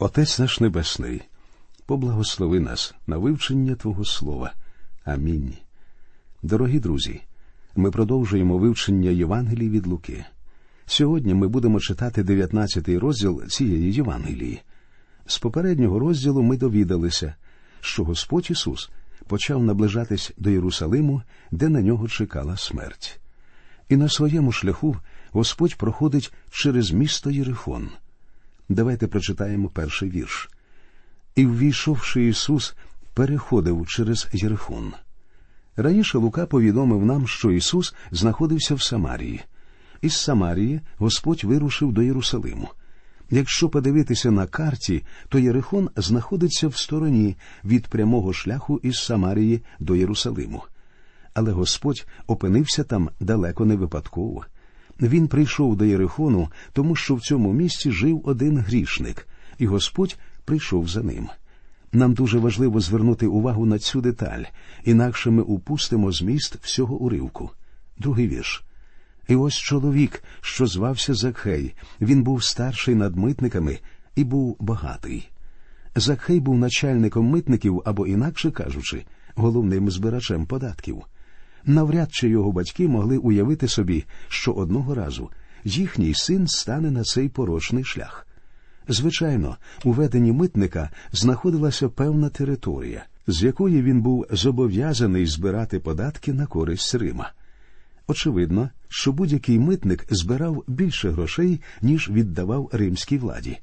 Отець наш Небесний, поблагослови нас на вивчення Твого Слова. Амінь. Дорогі друзі, ми продовжуємо вивчення Євангелії від Луки. Сьогодні ми будемо читати 19 розділ цієї Євангелії. З попереднього розділу ми довідалися, що Господь Ісус почав наближатись до Єрусалиму, де на нього чекала смерть. І на своєму шляху Господь проходить через місто Єрихон. Давайте прочитаємо перший вірш. І, ввійшовши Ісус, переходив через Єрихон. Раніше Лука повідомив нам, що Ісус знаходився в Самарії. Із Самарії Господь вирушив до Єрусалиму. Якщо подивитися на карті, то Єрихон знаходиться в стороні від прямого шляху із Самарії до Єрусалиму. Але Господь опинився там далеко не випадково. Він прийшов до Єрихону, тому що в цьому місці жив один грішник, і Господь прийшов за ним. Нам дуже важливо звернути увагу на цю деталь, інакше ми упустимо зміст всього уривку. Другий вірш. І ось чоловік, що звався Закхей, він був старший над митниками і був багатий. Закхей був начальником митників або, інакше кажучи, головним збирачем податків. Навряд чи його батьки могли уявити собі, що одного разу їхній син стане на цей порочний шлях. Звичайно, у веденні митника знаходилася певна територія, з якої він був зобов'язаний збирати податки на користь Рима. Очевидно, що будь-який митник збирав більше грошей, ніж віддавав римській владі.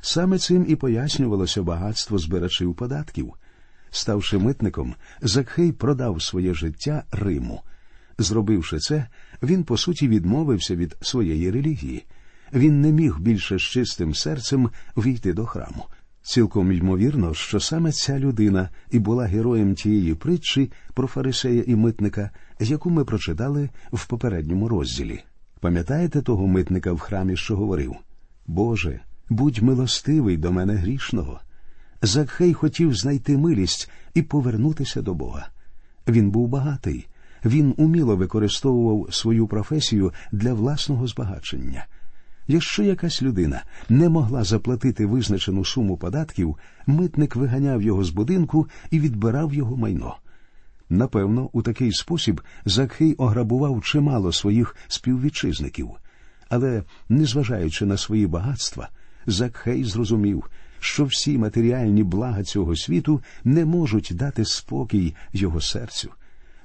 Саме цим і пояснювалося багатство збирачів податків. Ставши митником, Закхей продав своє життя Риму. Зробивши це, він по суті відмовився від своєї релігії. Він не міг більше з чистим серцем війти до храму. Цілком ймовірно, що саме ця людина і була героєм тієї притчі про фарисея і митника, яку ми прочитали в попередньому розділі. Пам'ятаєте того митника в храмі, що говорив Боже, будь милостивий до мене грішного. Закхей хотів знайти милість і повернутися до Бога. Він був багатий, він уміло використовував свою професію для власного збагачення. Якщо якась людина не могла заплатити визначену суму податків, митник виганяв його з будинку і відбирав його майно. Напевно, у такий спосіб Закхей ограбував чимало своїх співвітчизників. Але, незважаючи на свої багатства, Закхей зрозумів, що всі матеріальні блага цього світу не можуть дати спокій його серцю.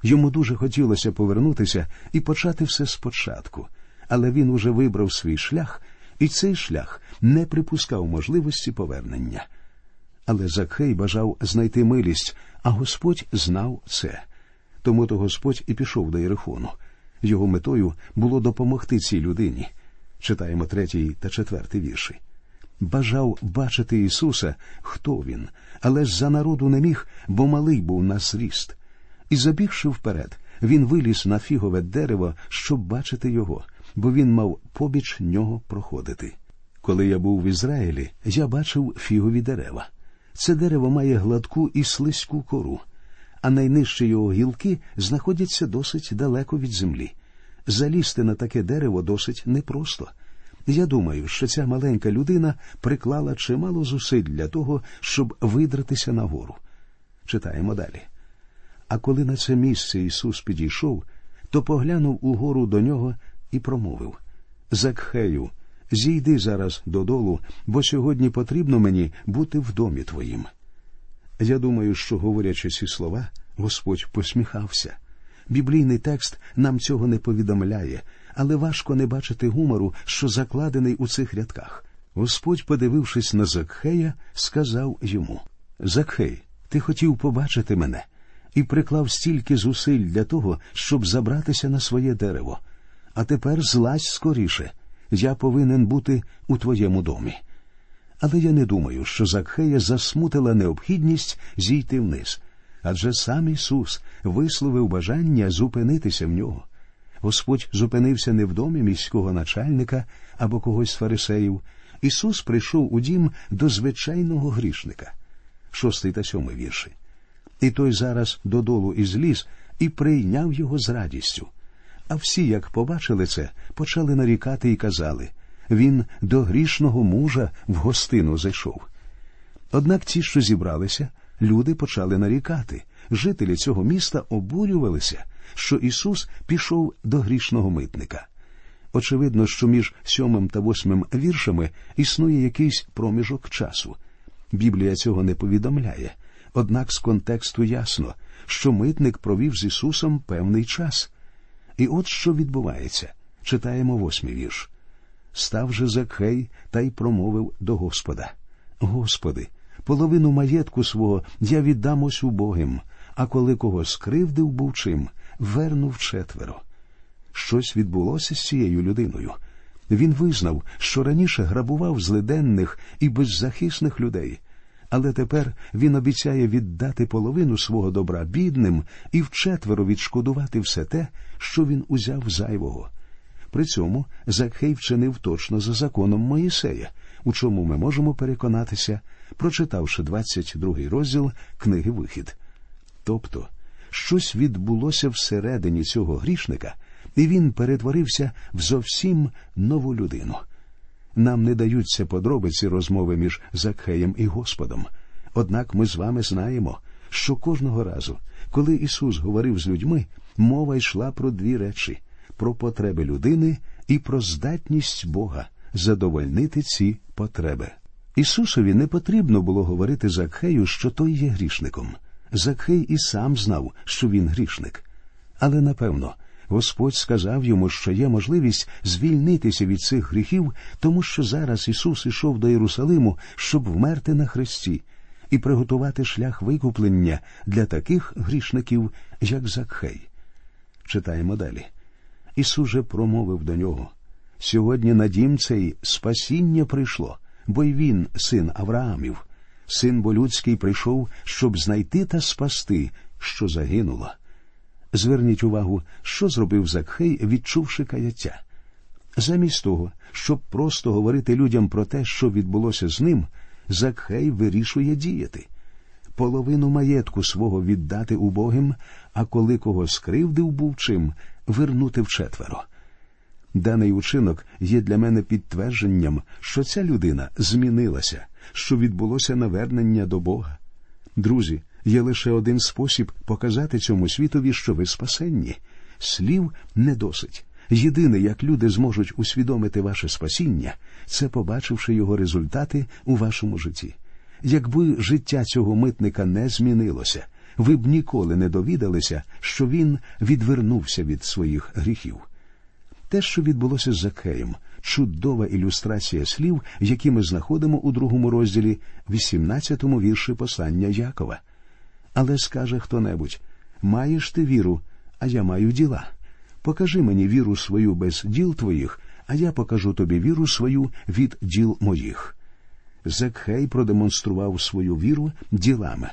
Йому дуже хотілося повернутися і почати все спочатку, але він уже вибрав свій шлях, і цей шлях не припускав можливості повернення. Але Закхей бажав знайти милість, а Господь знав це. Тому то Господь і пішов до Єрихону. Його метою було допомогти цій людині. Читаємо третій та четвертий вірші бажав бачити Ісуса, хто він, але ж за народу не міг, бо малий був на зріст. І забігши вперед, він виліз на фігове дерево, щоб бачити його, бо він мав побіч нього проходити. Коли я був в Ізраїлі, я бачив фігові дерева. Це дерево має гладку і слизьку кору, а найнижчі його гілки знаходяться досить далеко від землі. Залізти на таке дерево досить непросто. Я думаю, що ця маленька людина приклала чимало зусиль для того, щоб видратися нагору. Читаємо далі. А коли на це місце Ісус підійшов, то поглянув угору до нього і промовив Закхею, зійди зараз додолу, бо сьогодні потрібно мені бути в домі твоїм. Я думаю, що, говорячи ці слова, Господь посміхався. Біблійний текст нам цього не повідомляє, але важко не бачити гумору, що закладений у цих рядках. Господь, подивившись на Закхея, сказав йому Закхей, ти хотів побачити мене і приклав стільки зусиль для того, щоб забратися на своє дерево. А тепер злазь скоріше. Я повинен бути у твоєму домі. Але я не думаю, що Закхея засмутила необхідність зійти вниз, адже сам Ісус висловив бажання зупинитися в нього. Господь зупинився не в домі міського начальника або когось з фарисеїв. Ісус прийшов у дім до звичайного грішника. Шостий та сьомий вірші. І той зараз додолу із ліс і прийняв його з радістю. А всі, як побачили це, почали нарікати і казали він до грішного мужа в гостину зайшов. Однак ті, що зібралися, люди почали нарікати. Жителі цього міста обурювалися, що Ісус пішов до грішного митника. Очевидно, що між сьомим та восьмим віршами існує якийсь проміжок часу. Біблія цього не повідомляє, однак з контексту ясно, що митник провів з Ісусом певний час. І от що відбувається. Читаємо восьмий вірш. Став же Закхей та й промовив до Господа: Господи, половину маєтку свого я віддам ось убогим, а коли кого скривдив був чим, вернув четверо. Щось відбулося з цією людиною. Він визнав, що раніше грабував злиденних і беззахисних людей, але тепер він обіцяє віддати половину свого добра бідним і вчетверо відшкодувати все те, що він узяв зайвого. При цьому Закхей вчинив точно за законом Моїсея, у чому ми можемо переконатися, прочитавши 22 розділ книги Вихід. Тобто, щось відбулося всередині цього грішника, і він перетворився в зовсім нову людину. Нам не даються подробиці розмови між Закхеєм і Господом. Однак ми з вами знаємо, що кожного разу, коли Ісус говорив з людьми, мова йшла про дві речі про потреби людини і про здатність Бога задовольнити ці потреби. Ісусові не потрібно було говорити Закхею, що той є грішником. Закхей і сам знав, що він грішник. Але напевно, Господь сказав йому, що є можливість звільнитися від цих гріхів, тому що зараз Ісус ішов до Єрусалиму, щоб вмерти на хресті і приготувати шлях викуплення для таких грішників, як Закхей. Читаємо далі. Ісус же промовив до нього Сьогодні на дім цей спасіння прийшло, бо й він, син Авраамів, син бо людський прийшов, щоб знайти та спасти, що загинуло. Зверніть увагу, що зробив Закхей, відчувши каяття. Замість того, щоб просто говорити людям про те, що відбулося з ним, Закхей вирішує діяти. Половину маєтку свого віддати убогим, а коли кого скривдив був чим, вернути вчетверо. Даний учинок є для мене підтвердженням, що ця людина змінилася, що відбулося навернення до Бога. Друзі, є лише один спосіб показати цьому світові, що ви спасенні. Слів не досить. Єдине, як люди зможуть усвідомити ваше спасіння, це побачивши його результати у вашому житті. Якби життя цього митника не змінилося, ви б ніколи не довідалися, що він відвернувся від своїх гріхів. Те, що відбулося з Закеєм, чудова ілюстрація слів, які ми знаходимо у другому розділі, 18-му вірші послання Якова. Але скаже хто небудь маєш ти віру, а я маю діла. Покажи мені віру свою без діл твоїх, а я покажу тобі віру свою від діл моїх. Закхей продемонстрував свою віру ділами.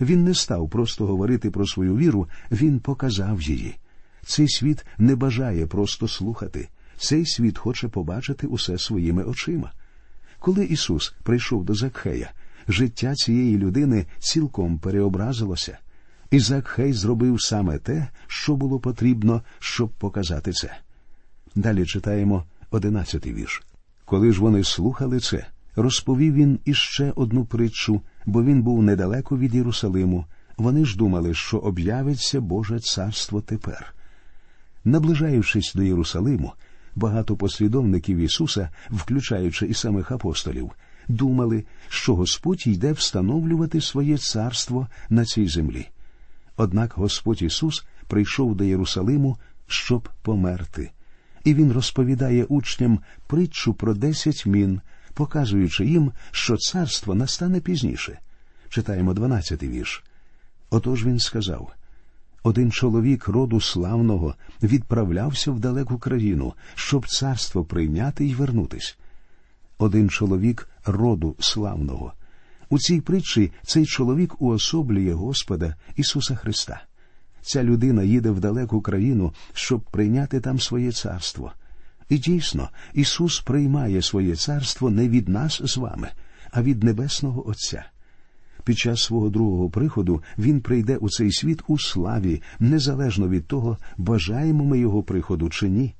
Він не став просто говорити про свою віру, він показав її. Цей світ не бажає просто слухати, цей світ хоче побачити усе своїми очима. Коли Ісус прийшов до Закхея, життя цієї людини цілком переобразилося, і Закхей зробив саме те, що було потрібно, щоб показати це. Далі читаємо одинадцятий вірш. Коли ж вони слухали це, розповів він іще одну притчу, бо він був недалеко від Єрусалиму. Вони ж думали, що об'явиться Боже царство тепер. Наближаючись до Єрусалиму, багато послідовників Ісуса, включаючи і самих апостолів, думали, що Господь йде встановлювати своє царство на цій землі. Однак Господь Ісус прийшов до Єрусалиму, щоб померти, і Він розповідає учням притчу про десять мін, показуючи їм, що царство настане пізніше. Читаємо дванадцятий вірш. Отож він сказав один чоловік роду славного відправлявся в далеку країну, щоб царство прийняти й вернутись. Один чоловік роду славного. У цій притчі цей чоловік уособлює Господа Ісуса Христа. Ця людина їде в далеку країну, щоб прийняти там своє царство. І дійсно, Ісус приймає своє царство не від нас з вами, а від Небесного Отця. Під час свого другого приходу Він прийде у цей світ у славі, незалежно від того, бажаємо ми його приходу чи ні.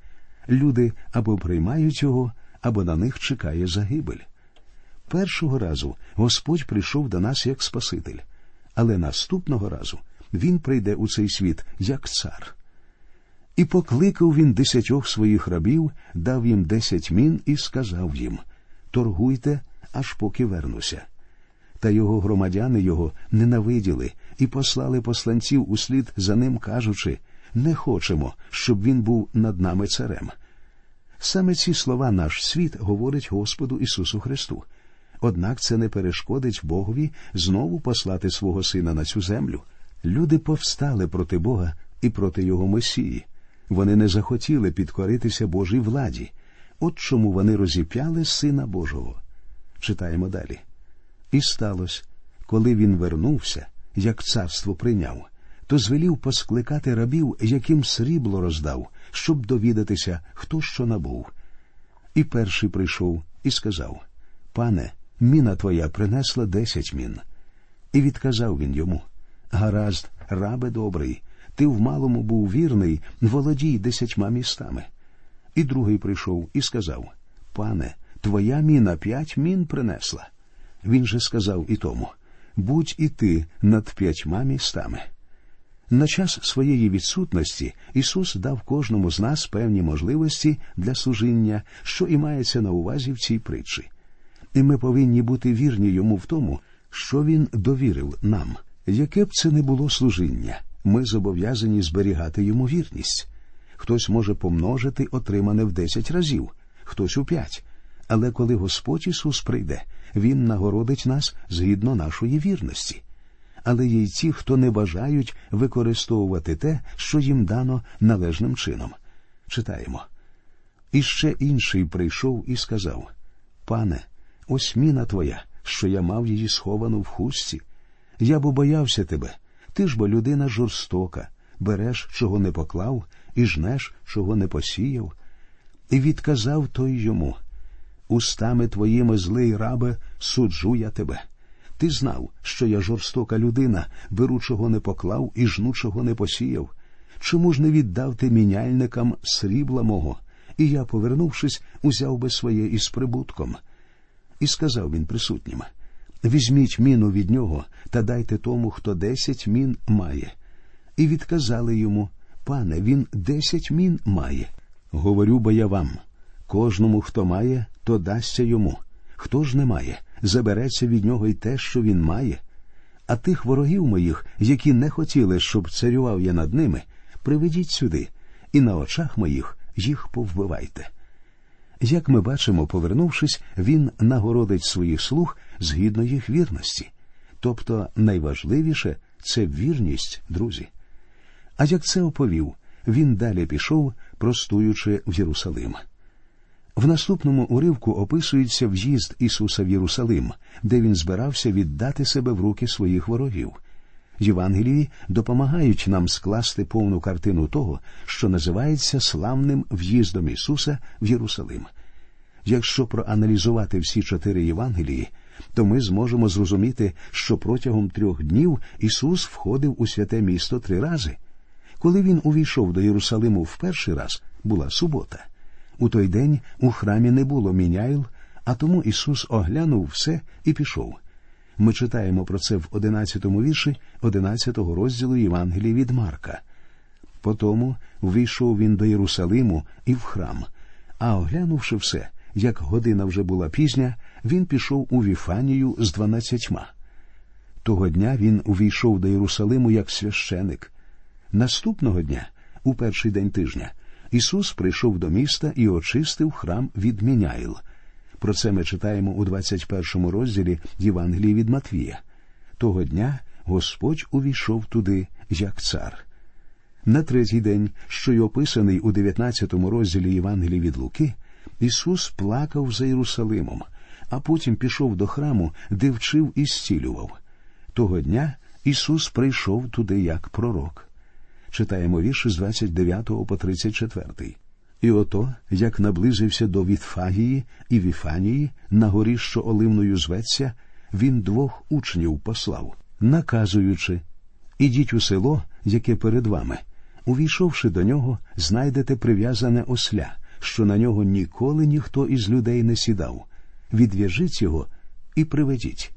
Люди або приймають його, або на них чекає загибель. Першого разу Господь прийшов до нас як Спаситель, але наступного разу Він прийде у цей світ як цар. І покликав він десятьох своїх рабів, дав їм десять мін і сказав їм Торгуйте, аж поки вернуся. Та його громадяни його ненавиділи і послали посланців услід за ним, кажучи не хочемо, щоб він був над нами царем. Саме ці слова наш світ говорить Господу Ісусу Христу. Однак це не перешкодить Богові знову послати свого Сина на цю землю. Люди повстали проти Бога і проти Його Месії. Вони не захотіли підкоритися Божій владі. От чому вони розіп'яли Сина Божого. Читаємо далі. І сталося, коли він вернувся, як царство прийняв, то звелів поскликати рабів, яким срібло роздав, щоб довідатися, хто що набув. І перший прийшов і сказав Пане, міна твоя принесла десять мін. І відказав він йому Гаразд, рабе добрий, ти в малому був вірний, володій десятьма містами. І другий прийшов і сказав Пане, твоя міна п'ять мін принесла. Він же сказав і тому Будь і ти над п'ятьма містами. На час своєї відсутності Ісус дав кожному з нас певні можливості для служіння, що і мається на увазі в цій притчі. І ми повинні бути вірні йому в тому, що Він довірив нам. Яке б це не було служіння, ми зобов'язані зберігати йому вірність. Хтось може помножити отримане в десять разів, хтось у п'ять. Але коли Господь Ісус прийде, Він нагородить нас згідно нашої вірності. Але є й ті, хто не бажають використовувати те, що їм дано належним чином. Читаємо. І ще інший прийшов і сказав Пане, ось міна твоя, що я мав її сховану в хустці. Я бо боявся тебе, ти ж бо людина жорстока, береш, чого не поклав, і жнеш, чого не посіяв. І відказав той йому Устами твоїми злий рабе, суджу я тебе. Ти знав, що я жорстока людина, беру, чого не поклав і жну, чого не посіяв. Чому ж не віддав ти міняльникам срібла мого? І я, повернувшись, узяв би своє із прибутком. І сказав він присутнім Візьміть міну від нього та дайте тому, хто десять мін має. І відказали йому Пане, він десять мін має. Говорю бо я вам кожному, хто має, то дасться йому. Хто ж не має, забереться від нього й те, що він має. А тих ворогів моїх, які не хотіли, щоб царював я над ними, приведіть сюди, і на очах моїх їх повбивайте. Як ми бачимо, повернувшись, він нагородить своїх слуг згідно їх вірності. Тобто найважливіше це вірність, друзі. А як це оповів, він далі пішов, простуючи в Єрусалим. В наступному уривку описується в'їзд Ісуса в Єрусалим, де він збирався віддати себе в руки своїх ворогів. Євангелії допомагають нам скласти повну картину того, що називається славним в'їздом Ісуса в Єрусалим. Якщо проаналізувати всі чотири Євангелії, то ми зможемо зрозуміти, що протягом трьох днів Ісус входив у святе місто три рази. Коли він увійшов до Єрусалиму в перший раз, була субота. У той день у храмі не було міняйл, а тому Ісус оглянув все і пішов. Ми читаємо про це в одинадцятому вірші одинадцятого розділу Євангелії від Марка. Потому вийшов він до Єрусалиму і в храм, а оглянувши все, як година вже була пізня, він пішов у Віфанію з дванадцятьма. Того дня він увійшов до Єрусалиму як священик. Наступного дня, у перший день тижня, Ісус прийшов до міста і очистив храм від Міняїл. Про це ми читаємо у 21 розділі Євангелії від Матвія. Того дня Господь увійшов туди, як цар. На третій день, що й описаний у 19 розділі Євангелії від Луки, Ісус плакав за Єрусалимом, а потім пішов до храму, де вчив і зцілював. Того дня Ісус прийшов туди як пророк. Читаємо вірші з 29 по 34. І ото, як наблизився до Вітфагії і Віфанії, на горі, що оливною зветься, він двох учнів послав, наказуючи Ідіть у село, яке перед вами. Увійшовши до нього, знайдете прив'язане осля, що на нього ніколи ніхто із людей не сідав. Відв'яжіть його і приведіть.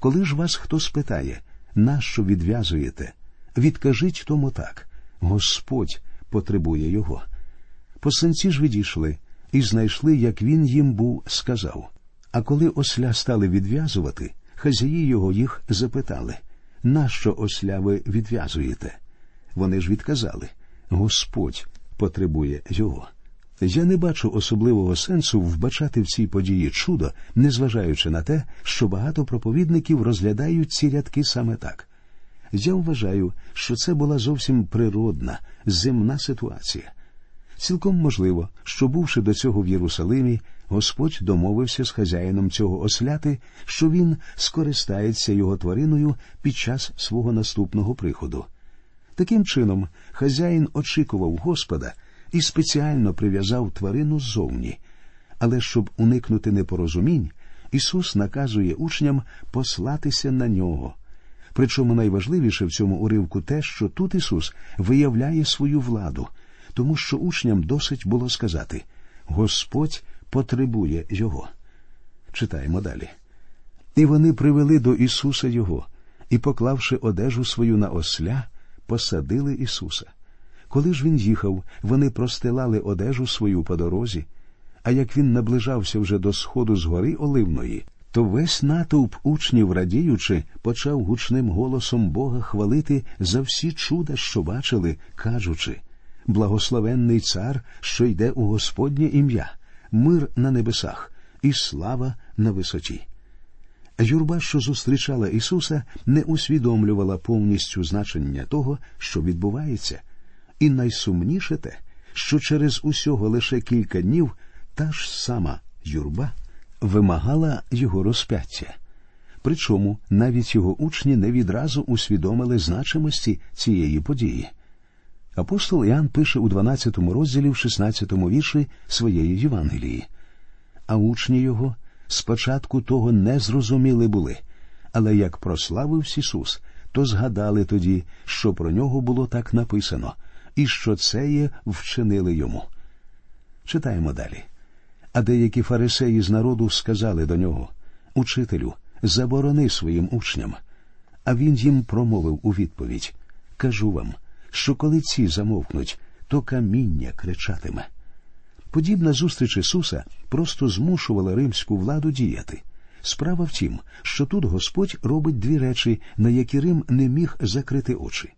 Коли ж вас хто спитає, нащо відв'язуєте? Відкажіть тому так Господь потребує його. Посланці ж відійшли і знайшли, як він їм був сказав. А коли осля стали відв'язувати, хазяї його їх запитали нащо осля ви відв'язуєте? Вони ж відказали Господь потребує його. Я не бачу особливого сенсу вбачати в цій події чудо, незважаючи на те, що багато проповідників розглядають ці рядки саме так. Я вважаю, що це була зовсім природна, земна ситуація. Цілком можливо, що, бувши до цього в Єрусалимі, Господь домовився з хазяїном цього осляти, що він скористається його твариною під час свого наступного приходу. Таким чином, хазяїн очікував Господа і спеціально прив'язав тварину ззовні. Але щоб уникнути непорозумінь, Ісус наказує учням послатися на нього. Причому найважливіше в цьому уривку те, що тут Ісус виявляє свою владу, тому що учням досить було сказати Господь потребує Його. Читаємо далі. І вони привели до Ісуса Його і, поклавши одежу свою на осля, посадили Ісуса. Коли ж він їхав, вони простилали одежу свою по дорозі, а як він наближався вже до сходу з гори Оливної, то весь натовп учнів, радіючи, почав гучним голосом Бога хвалити за всі чуда, що бачили, кажучи Благословенний цар, що йде у Господнє ім'я, мир на небесах і слава на висоті. Юрба, що зустрічала Ісуса, не усвідомлювала повністю значення того, що відбувається, і найсумніше те, що через усього лише кілька днів та ж сама юрба вимагала його розп'яття. Причому навіть його учні не відразу усвідомили значимості цієї події. Апостол Іоанн пише у 12 розділі в 16 вірші своєї Євангелії, а учні його спочатку того не зрозуміли були, але як прославився Ісус, то згадали тоді, що про нього було так написано, і що це є вчинили йому. Читаємо далі. А деякі фарисеї з народу сказали до нього Учителю, заборони своїм учням. А він їм промовив у відповідь Кажу вам, що коли ці замовкнуть, то каміння кричатиме. Подібна зустріч Ісуса просто змушувала римську владу діяти. Справа в тім, що тут Господь робить дві речі, на які Рим не міг закрити очі.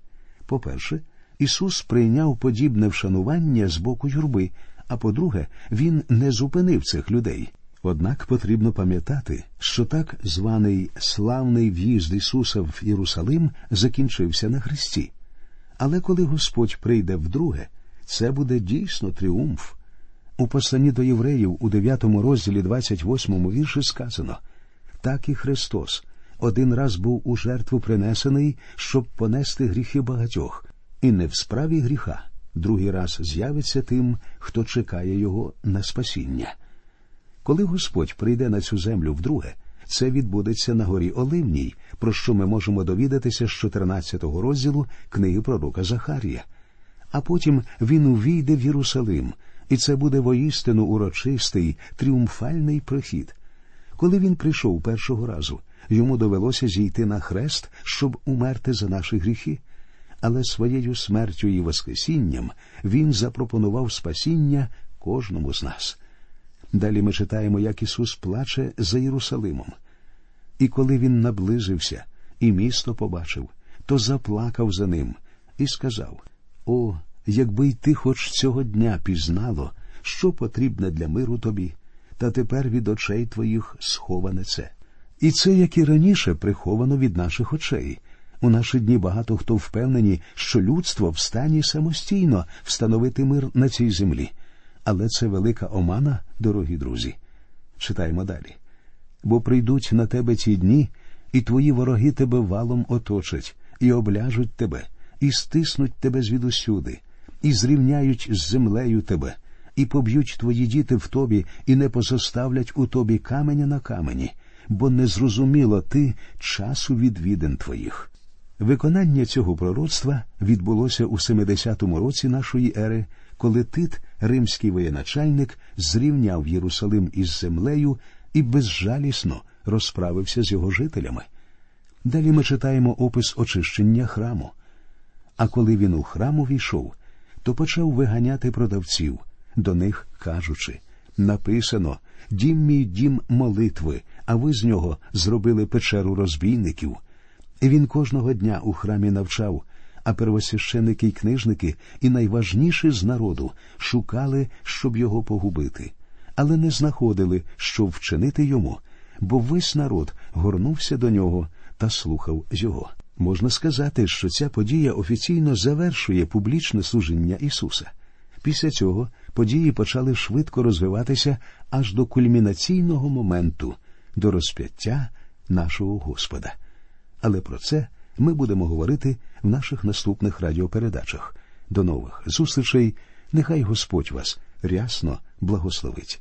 По-перше, Ісус прийняв подібне вшанування з боку юрби, а по-друге, Він не зупинив цих людей. Однак потрібно пам'ятати, що так званий славний в'їзд Ісуса в Єрусалим закінчився на Христі. Але коли Господь прийде вдруге, це буде дійсно тріумф. У посланні до євреїв у 9 розділі 28 вірші сказано так і Христос один раз був у жертву принесений, щоб понести гріхи багатьох, і не в справі гріха, другий раз з'явиться тим, хто чекає його на спасіння. Коли Господь прийде на цю землю вдруге, це відбудеться на горі Оливній, про що ми можемо довідатися з 14 розділу книги пророка Захарія. А потім він увійде в Єрусалим, і це буде воістину урочистий тріумфальний прохід. Коли він прийшов першого разу, йому довелося зійти на хрест, щоб умерти за наші гріхи, але своєю смертю і Воскресінням він запропонував спасіння кожному з нас. Далі ми читаємо, як Ісус плаче за Єрусалимом. І коли він наблизився і місто побачив, то заплакав за ним і сказав О, якби й ти хоч цього дня пізнало, що потрібне для миру тобі, та тепер від очей твоїх сховане це. І це, як і раніше, приховано від наших очей. У наші дні багато хто впевнені, що людство в стані самостійно встановити мир на цій землі. Але це велика омана, дорогі друзі. Читаємо далі. Бо прийдуть на тебе ці дні, і твої вороги тебе валом оточать, і обляжуть тебе, і стиснуть тебе звідусюди, і зрівняють з землею тебе, і поб'ють твої діти в тобі, і не позоставлять у тобі каменя на камені, бо не зрозуміло ти часу відвідин твоїх. Виконання цього пророцтва відбулося у 70-му році нашої ери, коли Тит, римський воєначальник, зрівняв Єрусалим із землею і безжалісно розправився з його жителями. Далі ми читаємо опис очищення храму. А коли він у храм увійшов, то почав виганяти продавців, до них кажучи написано Дім мій дім молитви, а ви з нього зробили печеру розбійників. Він кожного дня у храмі навчав, а первосвященики й книжники, і найважніші з народу шукали, щоб його погубити, але не знаходили, що вчинити йому, бо весь народ горнувся до нього та слухав його. Можна сказати, що ця подія офіційно завершує публічне служіння Ісуса. Після цього події почали швидко розвиватися аж до кульмінаційного моменту, до розп'яття нашого Господа. Але про це ми будемо говорити в наших наступних радіопередачах. До нових зустрічей. Нехай Господь вас рясно благословить.